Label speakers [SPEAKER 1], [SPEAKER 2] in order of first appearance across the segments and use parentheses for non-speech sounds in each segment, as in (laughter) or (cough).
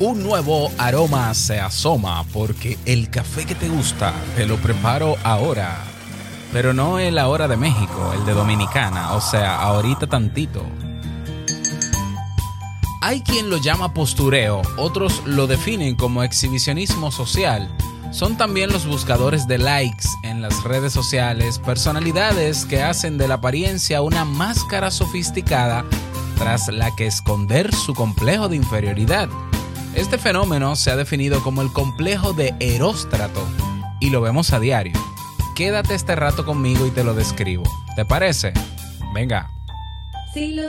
[SPEAKER 1] Un nuevo aroma se asoma porque el café que te gusta te lo preparo ahora. Pero no el ahora de México, el de Dominicana, o sea, ahorita tantito. Hay quien lo llama postureo, otros lo definen como exhibicionismo social. Son también los buscadores de likes en las redes sociales, personalidades que hacen de la apariencia una máscara sofisticada tras la que esconder su complejo de inferioridad. Este fenómeno se ha definido como el complejo de Eróstrato y lo vemos a diario. Quédate este rato conmigo y te lo describo. ¿Te parece? Venga.
[SPEAKER 2] Si lo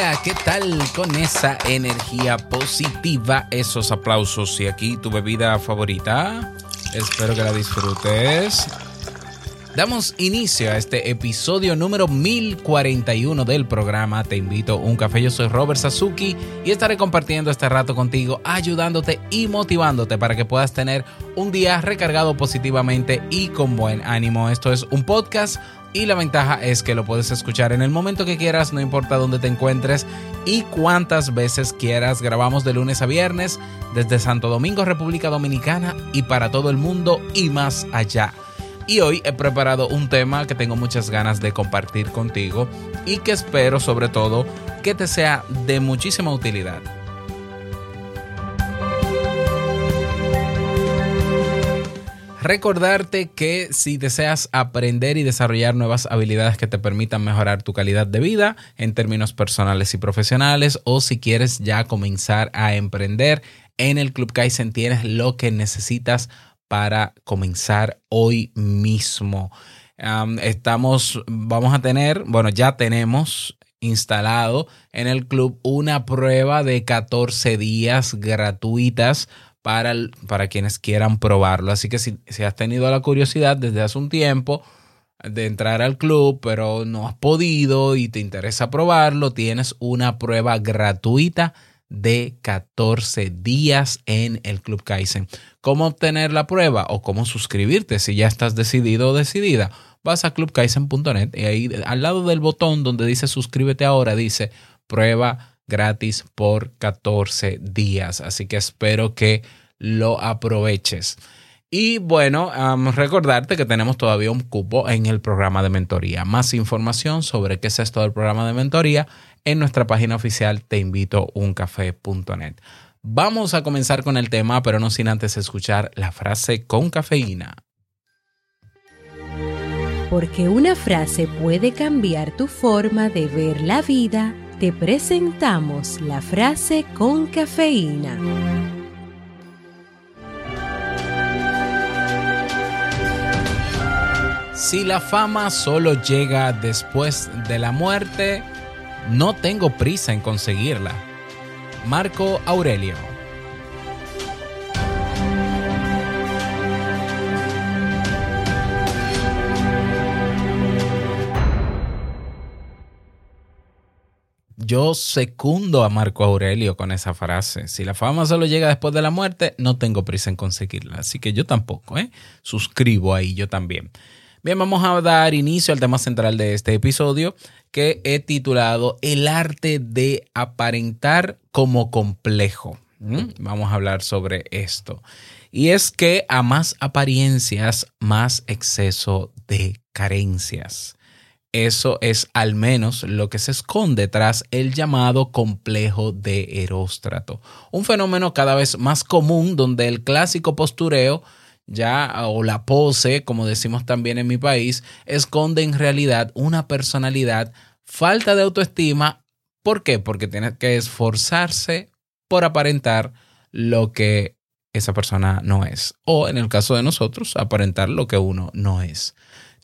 [SPEAKER 1] Hola, ¿qué tal con esa energía positiva? Esos aplausos y aquí tu bebida favorita. Espero que la disfrutes. Damos inicio a este episodio número 1041 del programa Te invito a un café. Yo soy Robert Sasuki y estaré compartiendo este rato contigo, ayudándote y motivándote para que puedas tener un día recargado positivamente y con buen ánimo. Esto es un podcast y la ventaja es que lo puedes escuchar en el momento que quieras, no importa dónde te encuentres y cuántas veces quieras. Grabamos de lunes a viernes desde Santo Domingo, República Dominicana y para todo el mundo y más allá. Y hoy he preparado un tema que tengo muchas ganas de compartir contigo y que espero sobre todo que te sea de muchísima utilidad. Recordarte que si deseas aprender y desarrollar nuevas habilidades que te permitan mejorar tu calidad de vida en términos personales y profesionales o si quieres ya comenzar a emprender en el Club Kaizen tienes lo que necesitas para comenzar hoy mismo. Estamos, vamos a tener, bueno, ya tenemos instalado en el club una prueba de 14 días gratuitas para, para quienes quieran probarlo. Así que si, si has tenido la curiosidad desde hace un tiempo de entrar al club, pero no has podido y te interesa probarlo, tienes una prueba gratuita de 14 días en el Club Kaizen. ¿Cómo obtener la prueba o cómo suscribirte si ya estás decidido o decidida? Vas a clubkaizen.net y ahí al lado del botón donde dice suscríbete ahora dice prueba gratis por 14 días. Así que espero que lo aproveches. Y bueno, recordarte que tenemos todavía un cupo en el programa de mentoría. Más información sobre qué es esto del programa de mentoría en nuestra página oficial teinvitouncafé.net. Vamos a comenzar con el tema, pero no sin antes escuchar la frase con cafeína.
[SPEAKER 3] Porque una frase puede cambiar tu forma de ver la vida, te presentamos la frase con cafeína.
[SPEAKER 1] Si la fama solo llega después de la muerte, no tengo prisa en conseguirla. Marco Aurelio. Yo secundo a Marco Aurelio con esa frase. Si la fama solo llega después de la muerte, no tengo prisa en conseguirla. Así que yo tampoco, ¿eh? Suscribo ahí, yo también. Bien, vamos a dar inicio al tema central de este episodio que he titulado El arte de aparentar como complejo. Vamos a hablar sobre esto. Y es que a más apariencias, más exceso de carencias. Eso es al menos lo que se esconde tras el llamado complejo de Eróstrato, un fenómeno cada vez más común donde el clásico postureo ya o la pose, como decimos también en mi país, esconde en realidad una personalidad, falta de autoestima. ¿Por qué? Porque tiene que esforzarse por aparentar lo que esa persona no es. O en el caso de nosotros, aparentar lo que uno no es.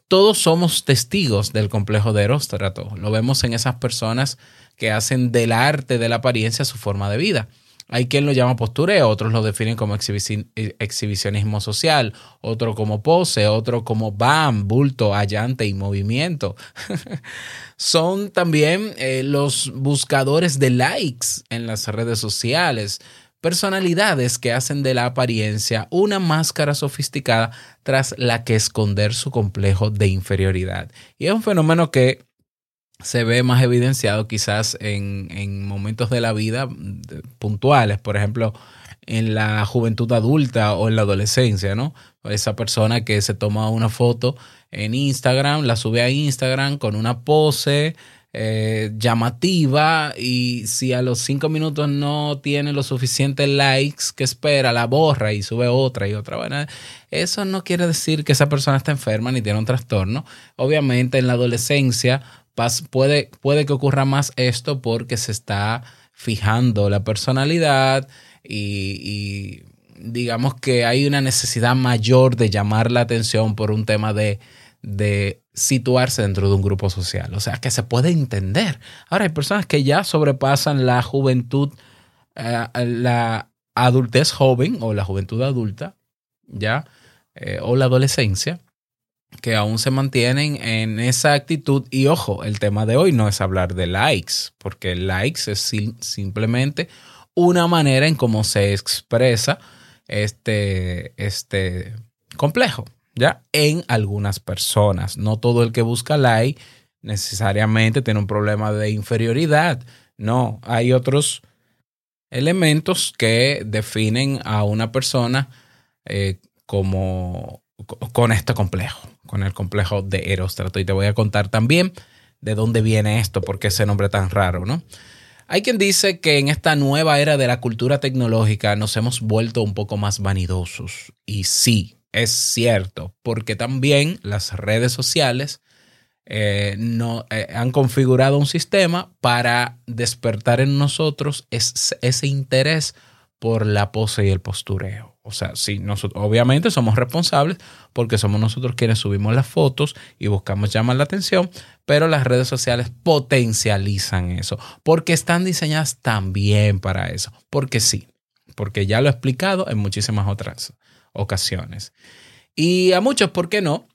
[SPEAKER 1] Todos somos testigos del complejo de Eróstrato. Lo vemos en esas personas que hacen del arte de la apariencia su forma de vida. Hay quien lo llama postureo, otros lo definen como exhibici- exhibicionismo social, otro como pose, otro como bam, bulto, allante y movimiento. (laughs) Son también eh, los buscadores de likes en las redes sociales, personalidades que hacen de la apariencia una máscara sofisticada tras la que esconder su complejo de inferioridad. Y es un fenómeno que se ve más evidenciado quizás en, en momentos de la vida de- puntuales, por ejemplo, en la juventud adulta o en la adolescencia, ¿no? Esa persona que se toma una foto en Instagram, la sube a Instagram con una pose eh, llamativa y si a los cinco minutos no tiene los suficientes likes que espera, la borra y sube otra y otra. Bueno, eso no quiere decir que esa persona está enferma ni tiene un trastorno. Obviamente en la adolescencia puede, puede que ocurra más esto porque se está fijando la personalidad y, digamos que hay una necesidad mayor de llamar la atención por un tema de situarse dentro de un grupo social. O sea, que se puede entender. Ahora, hay personas que ya sobrepasan la juventud, eh, la adultez joven o la juventud adulta, ya, eh, o la adolescencia, que aún se mantienen en esa actitud. Y ojo, el tema de hoy no es hablar de likes, porque likes es sim- simplemente una manera en cómo se expresa este, este complejo, ¿ya? En algunas personas. No todo el que busca like necesariamente tiene un problema de inferioridad. No, hay otros elementos que definen a una persona eh, como co- con este complejo, con el complejo de Eróstrato. Y te voy a contar también de dónde viene esto, por qué ese nombre tan raro, ¿no? Hay quien dice que en esta nueva era de la cultura tecnológica nos hemos vuelto un poco más vanidosos. Y sí, es cierto, porque también las redes sociales eh, no, eh, han configurado un sistema para despertar en nosotros es- ese interés por la pose y el postureo. O sea, sí, nosotros obviamente somos responsables porque somos nosotros quienes subimos las fotos y buscamos llamar la atención, pero las redes sociales potencializan eso porque están diseñadas también para eso. Porque sí, porque ya lo he explicado en muchísimas otras ocasiones. Y a muchos, ¿por qué no?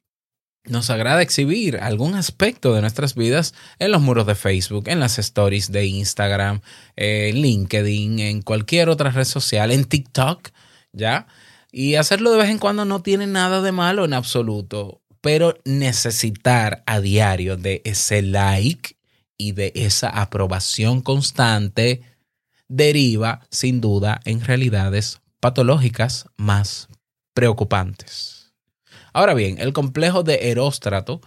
[SPEAKER 1] Nos agrada exhibir algún aspecto de nuestras vidas en los muros de Facebook, en las stories de Instagram, en LinkedIn, en cualquier otra red social, en TikTok, ¿ya? Y hacerlo de vez en cuando no tiene nada de malo en absoluto, pero necesitar a diario de ese like y de esa aprobación constante deriva sin duda en realidades patológicas más preocupantes. Ahora bien, el complejo de Eróstrato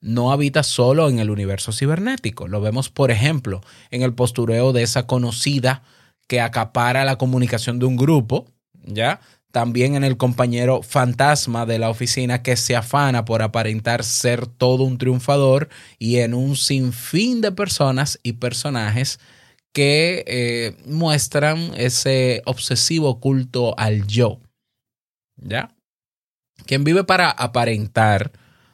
[SPEAKER 1] no habita solo en el universo cibernético. Lo vemos, por ejemplo, en el postureo de esa conocida que acapara la comunicación de un grupo, ¿ya? También en el compañero fantasma de la oficina que se afana por aparentar ser todo un triunfador y en un sinfín de personas y personajes que eh, muestran ese obsesivo culto al yo. ¿Ya? Quien vive para aparentar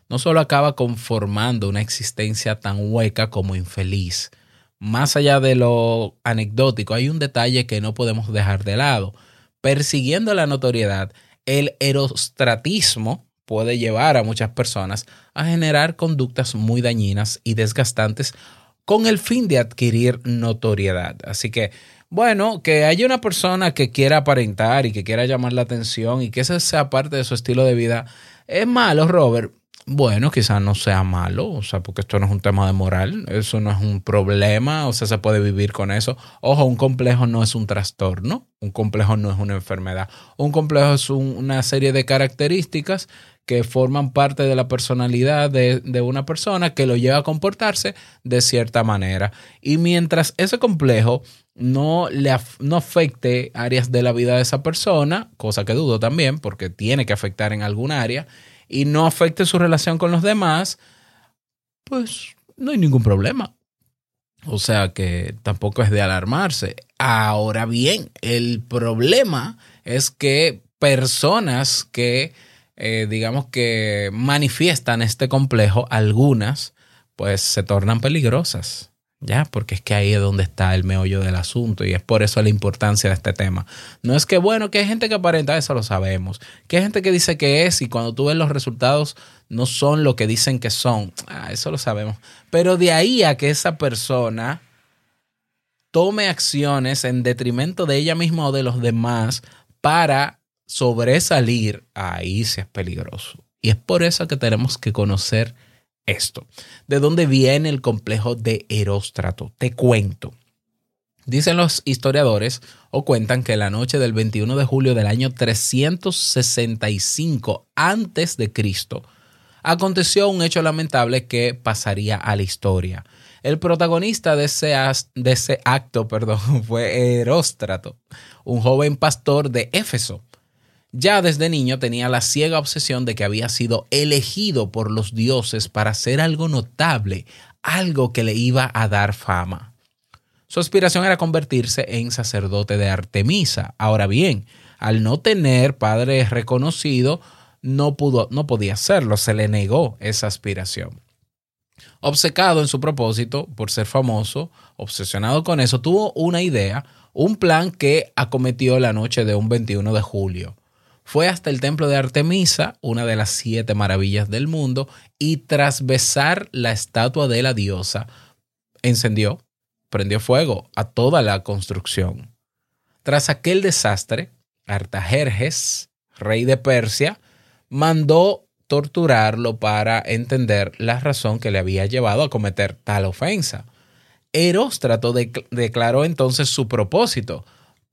[SPEAKER 1] no solo acaba conformando una existencia tan hueca como infeliz. Más allá de lo anecdótico, hay un detalle que no podemos dejar de lado. Persiguiendo la notoriedad, el erostratismo puede llevar a muchas personas a generar conductas muy dañinas y desgastantes con el fin de adquirir notoriedad. Así que, bueno, que haya una persona que quiera aparentar y que quiera llamar la atención y que esa sea parte de su estilo de vida, es malo, Robert. Bueno, quizás no sea malo, o sea, porque esto no es un tema de moral, eso no es un problema, o sea, se puede vivir con eso. Ojo, un complejo no es un trastorno, un complejo no es una enfermedad, un complejo es un- una serie de características que forman parte de la personalidad de, de una persona que lo lleva a comportarse de cierta manera. Y mientras ese complejo no le no afecte áreas de la vida de esa persona, cosa que dudo también, porque tiene que afectar en algún área, y no afecte su relación con los demás, pues no hay ningún problema. O sea que tampoco es de alarmarse. Ahora bien, el problema es que personas que, eh, digamos que manifiestan este complejo, algunas, pues se tornan peligrosas. Ya, porque es que ahí es donde está el meollo del asunto y es por eso la importancia de este tema. No es que, bueno, que hay gente que aparenta, eso lo sabemos. Que hay gente que dice que es y cuando tú ves los resultados no son lo que dicen que son. Ah, eso lo sabemos. Pero de ahí a que esa persona tome acciones en detrimento de ella misma o de los demás para sobresalir, ahí sí es peligroso. Y es por eso que tenemos que conocer esto. ¿De dónde viene el complejo de Heróstrato? Te cuento. Dicen los historiadores o cuentan que la noche del 21 de julio del año 365 antes de Cristo aconteció un hecho lamentable que pasaría a la historia. El protagonista de ese, de ese acto (laughs) perdón, fue Heróstrato, un joven pastor de Éfeso. Ya desde niño tenía la ciega obsesión de que había sido elegido por los dioses para hacer algo notable, algo que le iba a dar fama. Su aspiración era convertirse en sacerdote de Artemisa. Ahora bien, al no tener padre reconocido, no, pudo, no podía hacerlo, se le negó esa aspiración. Obcecado en su propósito por ser famoso, obsesionado con eso, tuvo una idea, un plan que acometió la noche de un 21 de julio. Fue hasta el templo de Artemisa, una de las siete maravillas del mundo, y tras besar la estatua de la diosa, encendió, prendió fuego a toda la construcción. Tras aquel desastre, Artajerjes, rey de Persia, mandó torturarlo para entender la razón que le había llevado a cometer tal ofensa. Heróstrato dec- declaró entonces su propósito,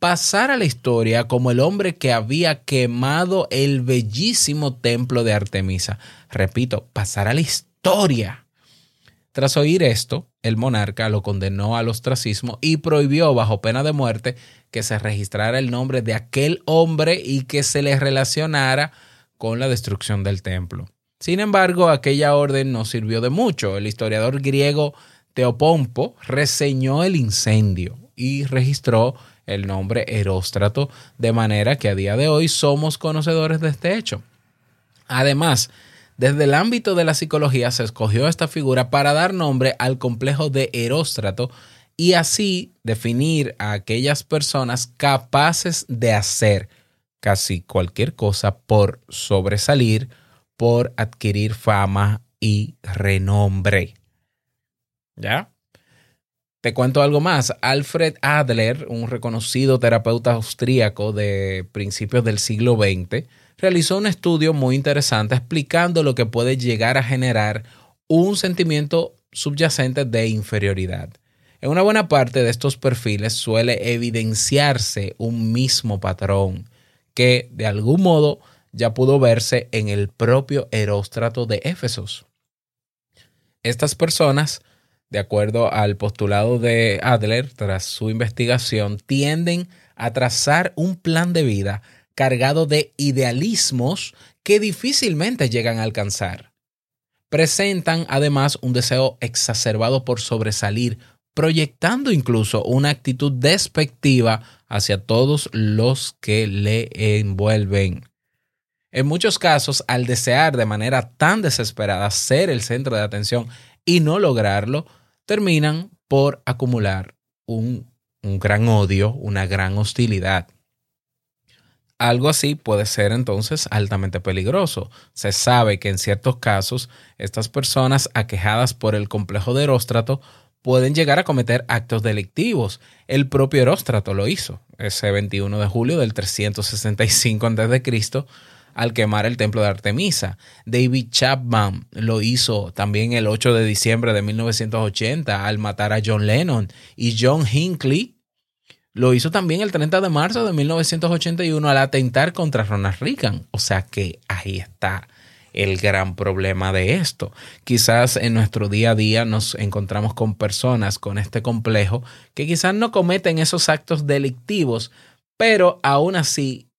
[SPEAKER 1] pasar a la historia como el hombre que había quemado el bellísimo templo de Artemisa. Repito, pasar a la historia. Tras oír esto, el monarca lo condenó al ostracismo y prohibió bajo pena de muerte que se registrara el nombre de aquel hombre y que se le relacionara con la destrucción del templo. Sin embargo, aquella orden no sirvió de mucho. El historiador griego Teopompo reseñó el incendio y registró el nombre Heróstrato, de manera que a día de hoy somos conocedores de este hecho. Además, desde el ámbito de la psicología se escogió esta figura para dar nombre al complejo de Heróstrato y así definir a aquellas personas capaces de hacer casi cualquier cosa por sobresalir, por adquirir fama y renombre. ¿Ya? Te cuento algo más. Alfred Adler, un reconocido terapeuta austríaco de principios del siglo XX, realizó un estudio muy interesante explicando lo que puede llegar a generar un sentimiento subyacente de inferioridad. En una buena parte de estos perfiles suele evidenciarse un mismo patrón que de algún modo ya pudo verse en el propio Heróstrato de Éfesos. Estas personas, de acuerdo al postulado de Adler tras su investigación, tienden a trazar un plan de vida cargado de idealismos que difícilmente llegan a alcanzar. Presentan además un deseo exacerbado por sobresalir, proyectando incluso una actitud despectiva hacia todos los que le envuelven. En muchos casos, al desear de manera tan desesperada ser el centro de atención y no lograrlo, terminan por acumular un, un gran odio, una gran hostilidad. Algo así puede ser entonces altamente peligroso. Se sabe que en ciertos casos estas personas aquejadas por el complejo de Heróstrato pueden llegar a cometer actos delictivos. El propio Heróstrato lo hizo ese 21 de julio del 365 a.C. al quemar el templo de Artemisa. David Chapman lo hizo también el 8 de diciembre de 1980 al matar a John Lennon. Y John Hinckley lo hizo también el 30 de marzo de 1981 al atentar contra Ronald Reagan. O sea que ahí está. el gran problema de esto. Quizás en nuestro día a día nos encontramos con personas con este complejo que quizás no cometen esos actos delictivos, pero aún así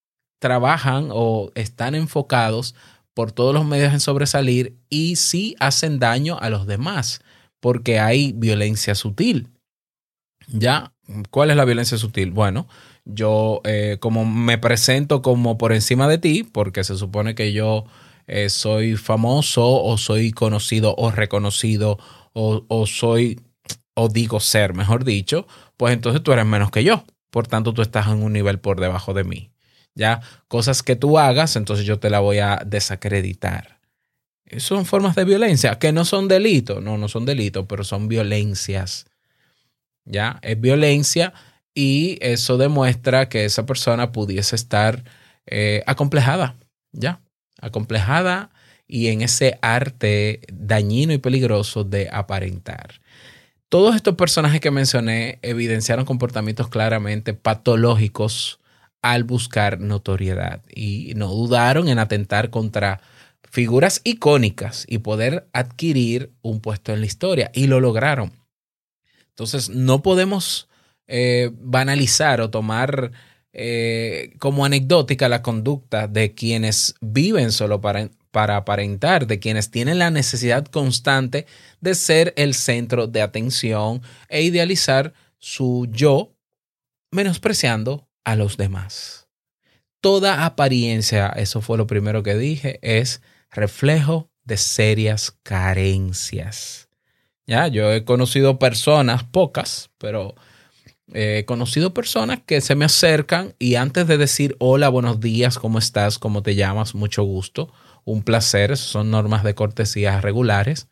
[SPEAKER 1] trabajan o están enfocados por todos los medios en sobresalir y sí hacen daño a los demás, porque hay violencia sutil. ¿Ya? ¿Cuál es la violencia sutil? Bueno, yo eh, como me presento como por encima de ti, porque se supone que yo eh, soy famoso o soy conocido o reconocido o, o soy, o digo ser, mejor dicho, pues entonces tú eres menos que yo. Por tanto, tú estás en un nivel por debajo de mí. Ya, cosas que tú hagas, entonces yo te la voy a desacreditar. Son formas de violencia que no son delitos, no, no son delitos, pero son violencias. Ya, es violencia y eso demuestra que esa persona pudiese estar eh, acomplejada, ya, acomplejada y en ese arte dañino y peligroso de aparentar. Todos estos personajes que mencioné evidenciaron comportamientos claramente patológicos al buscar notoriedad y no dudaron en atentar contra figuras icónicas y poder adquirir un puesto en la historia y lo lograron. Entonces no podemos eh, banalizar o tomar eh, como anecdótica la conducta de quienes viven solo para, para aparentar, de quienes tienen la necesidad constante de ser el centro de atención e idealizar su yo, menospreciando a los demás. Toda apariencia, eso fue lo primero que dije, es reflejo de serias carencias. Ya, yo he conocido personas, pocas, pero he conocido personas que se me acercan y antes de decir hola, buenos días, ¿cómo estás? ¿Cómo te llamas? Mucho gusto, un placer, son normas de cortesía regulares.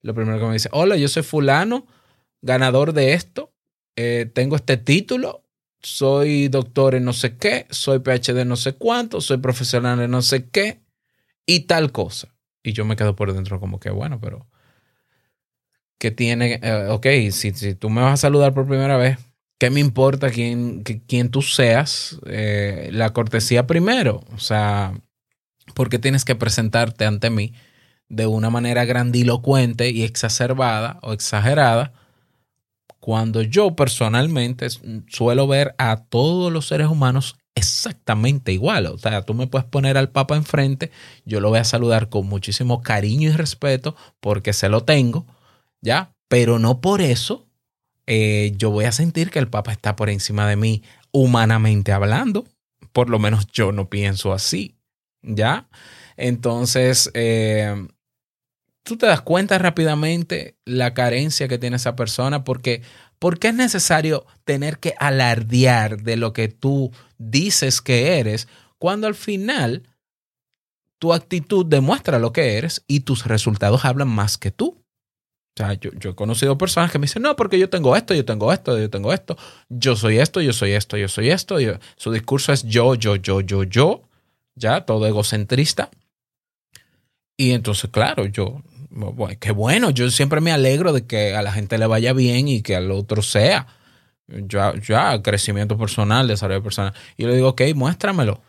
[SPEAKER 1] Lo primero que me dice, hola, yo soy fulano, ganador de esto, eh, tengo este título, soy doctor en no sé qué, soy PhD en no sé cuánto, soy profesional en no sé qué y tal cosa. Y yo me quedo por dentro como que, bueno, pero que tiene, eh, ok, si, si, tú me vas a saludar por primera vez, ¿qué me importa quién, quién tú seas? Eh, la cortesía primero, o sea, ¿por qué tienes que presentarte ante mí de una manera grandilocuente y exacerbada o exagerada? Cuando yo personalmente suelo ver a todos los seres humanos exactamente igual. O sea, tú me puedes poner al Papa enfrente, yo lo voy a saludar con muchísimo cariño y respeto porque se lo tengo, ¿ya? Pero no por eso eh, yo voy a sentir que el Papa está por encima de mí humanamente hablando. Por lo menos yo no pienso así, ¿ya? Entonces, eh, tú te das cuenta rápidamente la carencia que tiene esa persona porque ¿por qué es necesario tener que alardear de lo que tú dices que eres cuando al final tu actitud demuestra lo que eres y tus resultados hablan más que tú? O sea, yo, yo, he conocido personas que me dicen, no, porque yo tengo esto, yo tengo esto, yo tengo esto, yo soy esto, yo soy esto, yo soy esto. Yo, su discurso es yo, yo, yo, yo, yo, ya, todo egocentrista. Y entonces, claro, yo, bueno, qué bueno, yo siempre me alegro de que a la gente le vaya bien y que al otro sea. Ya, ya, crecimiento personal, desarrollo personal. Y yo le digo, ok, muéstramelo,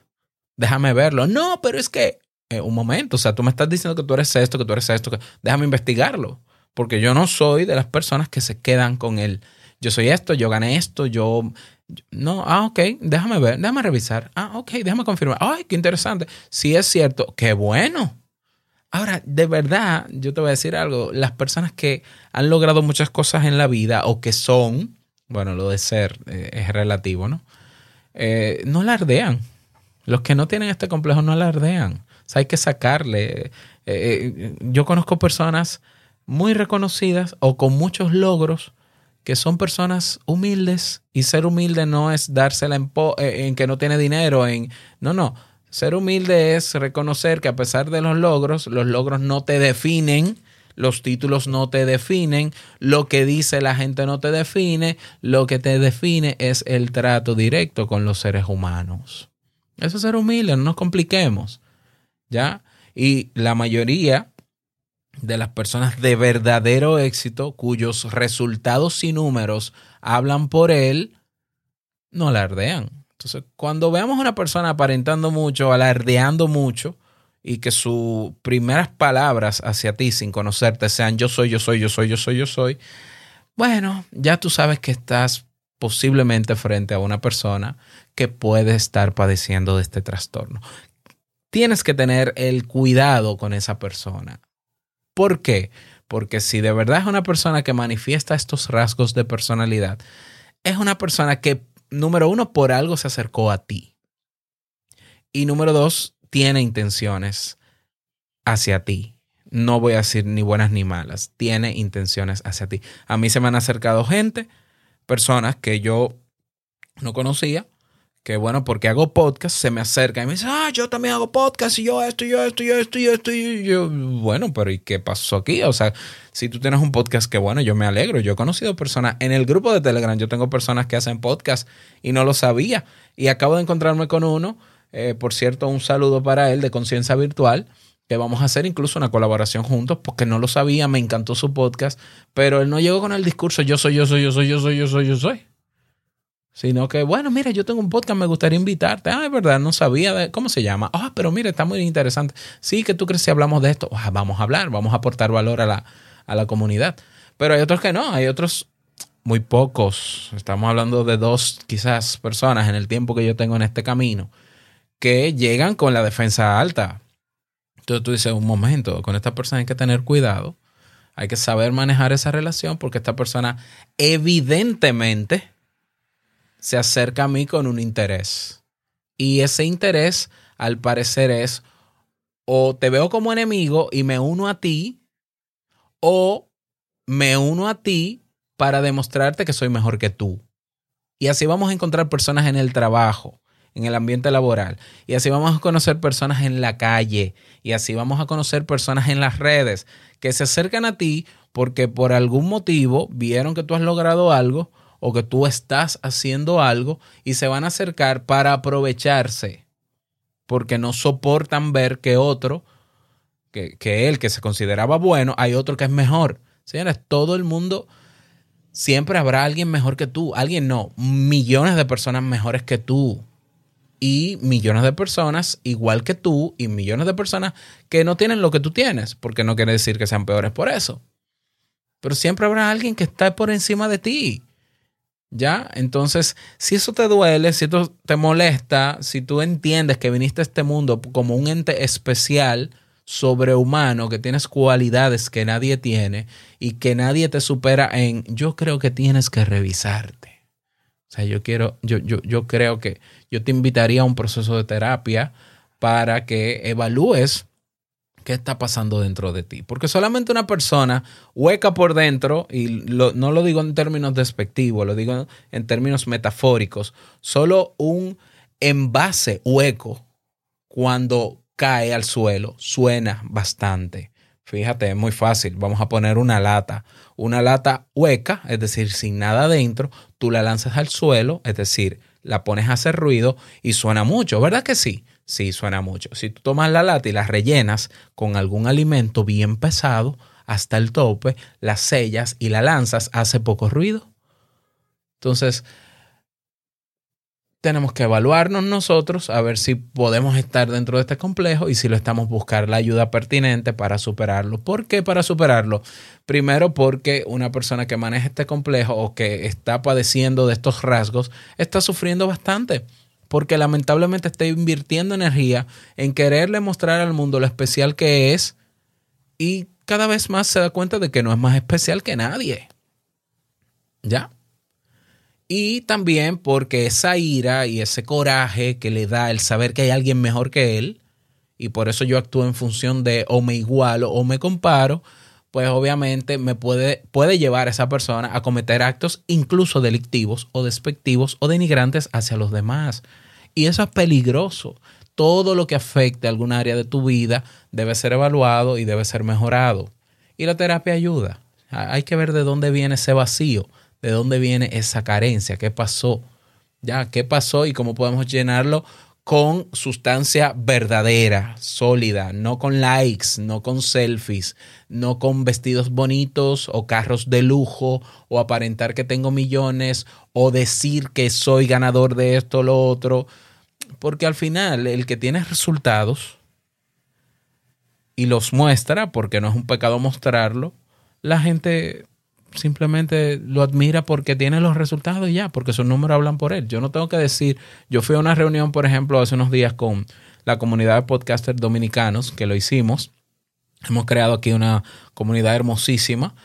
[SPEAKER 1] déjame verlo. No, pero es que, eh, un momento, o sea, tú me estás diciendo que tú eres esto, que tú eres esto, que, déjame investigarlo porque yo no soy de las personas que se quedan con el, yo soy esto, yo gané esto, yo... No, ah, ok, déjame ver, déjame revisar. Ah, ok, déjame confirmar. Ay, qué interesante. Si es cierto, qué bueno. Ahora, de verdad, yo te voy a decir algo. Las personas que han logrado muchas cosas en la vida o que son, bueno, lo de ser eh, es relativo, ¿no? Eh, no alardean. Los que no tienen este complejo no alardean. O sea, hay que sacarle. Eh, yo conozco personas muy reconocidas o con muchos logros que son personas humildes y ser humilde no es dársela en, en, que no tiene dinero, en no, no, ser humilde es reconocer que a pesar de los logros, los logros no te definen, los títulos no te definen, lo que dice la gente no te define, lo que te define es el trato directo con los seres humanos. Eso es ser humilde, no nos compliquemos. ¿Ya? Y la mayoría de las personas de verdadero éxito, cuyos resultados y números hablan por él, no alardean. Entonces, cuando veamos a una persona aparentando mucho, alardeando mucho, y que sus primeras palabras hacia ti sin conocerte sean yo soy, yo soy, yo soy, yo soy, yo soy, bueno, ya tú sabes que estás posiblemente frente a una persona que puede estar padeciendo de este trastorno. Tienes que tener el cuidado con esa persona. ¿Por qué? Porque si de verdad es una persona que manifiesta estos rasgos de personalidad, es una persona que, número uno, por algo se acercó a ti. Y número dos, tiene intenciones hacia ti. No voy a decir ni buenas ni malas. Tiene intenciones hacia ti. A mí se me han acercado gente, personas que yo no conocía, que bueno, porque hago podcast, se me acercan y me dicen, ah, yo también hago podcast y yo esto, yo esto, yo esto, yo esto. Y yo, bueno, pero ¿y qué pasó aquí? O sea, si tú tienes un podcast, que bueno, yo me alegro. Yo he conocido personas en el grupo de Telegram, yo tengo personas que hacen podcast y no lo sabía. Y acabo de encontrarme con uno, eh, por cierto, un saludo para él de Conciencia Virtual, que vamos a hacer incluso una colaboración juntos, porque no lo sabía, me encantó su podcast, pero él no llegó con el discurso yo soy, yo soy, yo soy, yo soy, yo soy, yo soy. Sino que, bueno, mira, yo tengo un podcast, me gustaría invitarte. Ah, es verdad, no sabía de cómo se llama. Ah, pero mira, está muy interesante. Sí, que tú crees si hablamos de esto. Ah, vamos a hablar, vamos a aportar valor a la, a la comunidad. Pero hay otros que no, hay otros muy pocos. Estamos hablando de dos, quizás, personas en el tiempo que yo tengo en este camino que llegan con la defensa alta. Entonces tú dices, un momento, con esta persona hay que tener cuidado. Hay que saber manejar esa relación porque esta persona evidentemente se acerca a mí con un interés. Y ese interés, al parecer, es o te veo como enemigo y me uno a ti, o me uno a ti para demostrarte que soy mejor que tú. Y así vamos a encontrar personas en el trabajo, en el ambiente laboral. Y así vamos a conocer personas en la calle. Y así vamos a conocer personas en las redes que se acercan a ti porque por algún motivo vieron que tú has logrado algo o que tú estás haciendo algo y se van a acercar para aprovecharse porque no soportan ver que otro, que, que él que se consideraba bueno, hay otro que es mejor. Señores, todo el mundo, siempre habrá alguien mejor que tú. Alguien no, millones de personas mejores que tú. Y millones de personas igual que tú y millones de personas que no tienen lo que tú tienes, porque no quiere decir que sean peores por eso. Pero siempre habrá alguien que está por encima de ti. ¿Ya? Entonces, si eso te duele, si eso te molesta, si tú entiendes que viniste a este mundo como un ente especial, sobrehumano, que tienes cualidades que nadie tiene y que nadie te supera en, yo creo que tienes que revisarte. O sea, yo quiero, yo, yo, yo creo que yo te invitaría a un proceso de terapia para que evalúes qué está pasando dentro de ti. Porque solamente una persona hueca por dentro, y lo- no lo digo en términos despectivos, lo digo en términos metafóricos, solo un envase hueco cuando cae al suelo suena bastante. Fíjate, es muy fácil. Vamos a poner una lata. Una lata hueca, es decir, sin nada dentro, tú la lanzas al suelo, es decir, la pones a hacer ruido y suena mucho, ¿verdad que sí? Sí, suena mucho. Si tú tomas la lata y la rellenas con algún alimento bien pesado hasta el tope, la sellas y la lanzas, hace poco ruido. Entonces, tenemos que evaluarnos nosotros a ver si podemos estar dentro de este complejo y si lo estamos buscar la ayuda pertinente para superarlo. ¿Por qué para superarlo? Primero porque una persona que maneja este complejo o que está padeciendo de estos rasgos está sufriendo bastante porque lamentablemente está invirtiendo energía en quererle mostrar al mundo lo especial que es y cada vez más se da cuenta de que no es más especial que nadie. ¿Ya? Y también porque esa ira y ese coraje que le da el saber que hay alguien mejor que él, y por eso yo actúo en función de o me igualo o me comparo, pues obviamente me puede, puede llevar a esa persona a cometer actos incluso delictivos o despectivos o denigrantes hacia los demás. Y eso es peligroso. Todo lo que afecte a algún área de tu vida debe ser evaluado y debe ser mejorado. Y la terapia ayuda. Hay que ver de dónde viene ese vacío, de dónde viene esa carencia, qué pasó, ya, qué pasó y cómo podemos llenarlo con sustancia verdadera, sólida, no con likes, no con selfies, no con vestidos bonitos o carros de lujo o aparentar que tengo millones o decir que soy ganador de esto o lo otro, porque al final el que tiene resultados y los muestra, porque no es un pecado mostrarlo, la gente simplemente lo admira porque tiene los resultados y ya, porque sus números hablan por él. Yo no tengo que decir, yo fui a una reunión, por ejemplo, hace unos días con la comunidad de podcasters dominicanos, que lo hicimos. Hemos creado aquí una comunidad hermosísima.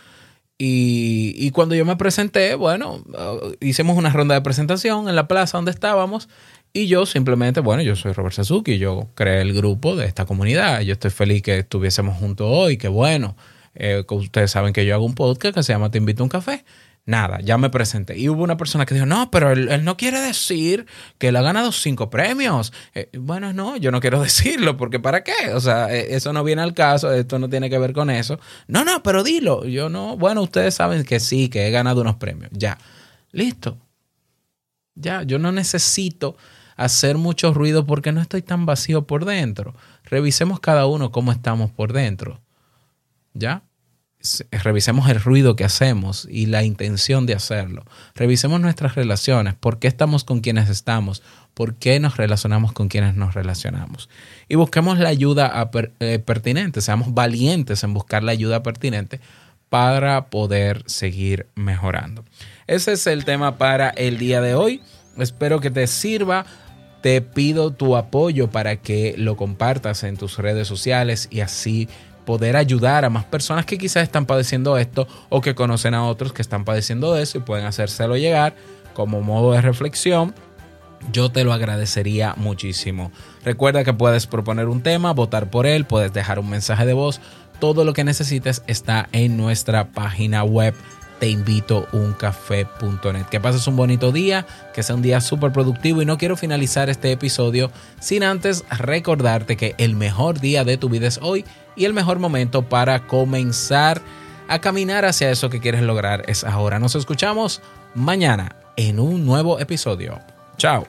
[SPEAKER 1] Y, y cuando yo me presenté, bueno, uh, hicimos una ronda de presentación en la plaza donde estábamos. Y yo simplemente, bueno, yo soy Robert Sasuki, yo creé el grupo de esta comunidad. Yo estoy feliz que estuviésemos juntos hoy, que bueno. Eh, ustedes saben que yo hago un podcast que se llama Te invito a un café. Nada, ya me presenté. Y hubo una persona que dijo, no, pero él, no quiere decir que él ha ganado cinco premios. Eh, bueno, no, yo no quiero (laughs) decirlo, porque ¿para qué? O sea, eh, eso no viene al caso, esto no tiene que ver con eso. No, no, pero dilo. Yo no, bueno, ustedes saben que sí, que he ganado unos premios. Ya, listo. Ya, yo no necesito hacer mucho ruido porque no estoy tan vacío por dentro. Revisemos cada uno cómo estamos por dentro. ¿Ya? S- Revisemos el ruido que hacemos y la intención de hacerlo. Revisemos nuestras relaciones, por qué estamos con quienes estamos, por qué nos relacionamos con quienes nos relacionamos. Y busquemos la ayuda eh, pertinente, seamos valientes en buscar la ayuda pertinente para poder seguir mejorando. Ese es el tema para el día de hoy. Espero que te sirva. Te pido tu apoyo para que lo compartas en tus redes sociales y así poder ayudar a más personas que quizás están padeciendo esto o que conocen a otros que están padeciendo eso y pueden hacérselo llegar como modo de reflexión yo te lo agradecería muchísimo. Recuerda que puedes proponer un tema, votar por él, puedes dejar un mensaje de voz. Todo lo que necesites está en nuestra página web teinvitouncafé.net. Que pases un bonito día, que sea un día súper productivo y no quiero finalizar este episodio sin antes recordarte que el mejor día de tu vida es hoy y el mejor momento para comenzar a caminar hacia eso que quieres lograr es ahora. Nos escuchamos mañana en un nuevo episodio. Chao.